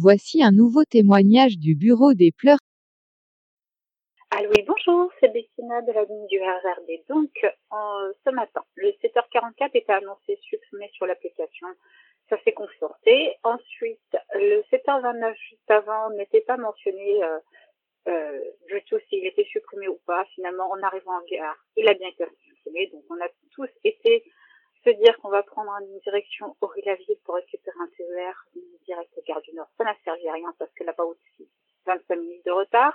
voici un nouveau témoignage du Bureau des pleurs. Allô, oui, bonjour, c'est Bettina de la ligne du RRD. Donc, ce matin, le 7h44 était annoncé supprimé sur l'application. Ça s'est conforté. Ensuite, le 7h29, juste avant, n'était pas mentionné euh, euh, du tout s'il était supprimé ou pas. Finalement, en arrivant en gare, il a bien été supprimé. Donc, on a tous été se dire qu'on va prendre une direction Aurélie-la-Ville pour récupérer un TER direct au Gare du Nord. Ça n'a servi à rien parce qu'elle n'a pas aussi 25 minutes de retard.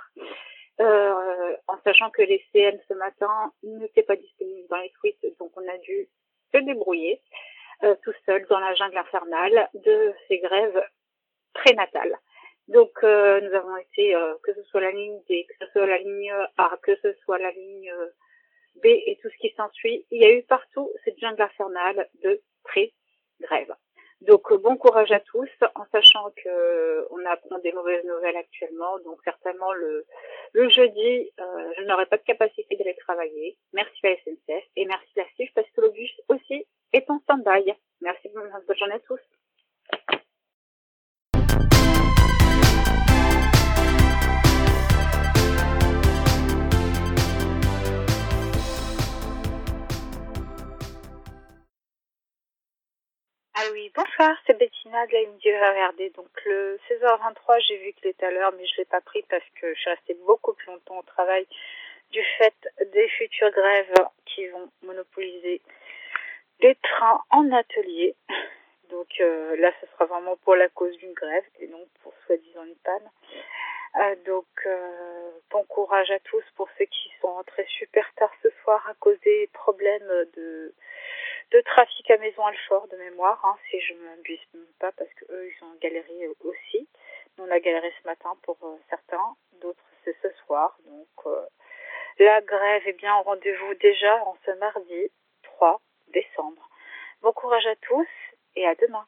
Euh, en sachant que les CM ce matin n'étaient pas disponibles dans les tweets, donc on a dû se débrouiller euh, tout seul dans la jungle infernale de ces grèves prénatales. Donc euh, nous avons été, euh, que ce soit la ligne D, que ce soit la ligne A, que ce soit la ligne B et tout ce qui s'ensuit, il y a eu partout cette jungle infernale de pré-grève. Bon courage à tous, en sachant que on apprend des mauvaises nouvelles actuellement, donc certainement le, le jeudi, euh, je n'aurai pas de capacité d'aller travailler. Merci la SNCF et merci la CIF parce que le bus aussi est en stand-by. Merci, bonne journée à tous. Ah oui, bonsoir, c'est Bettina de la RRD. Donc le 16h23, j'ai vu qu'il était à l'heure, mais je l'ai pas pris parce que je suis restée beaucoup plus longtemps au travail du fait des futures grèves qui vont monopoliser les trains en atelier. Donc euh, là, ce sera vraiment pour la cause d'une grève et non pour soi-disant une panne. Euh, donc euh, bon courage à tous pour ceux qui sont rentrés super tard ce soir à cause des problèmes de de trafic à Maison Alfort de mémoire, hein, si je ne m'abuse pas, parce que eux ils ont galéré aussi. Nous on a galéré ce matin pour euh, certains, d'autres c'est ce soir. Donc euh, la grève est bien au rendez-vous déjà en ce mardi 3 décembre. Bon courage à tous et à demain.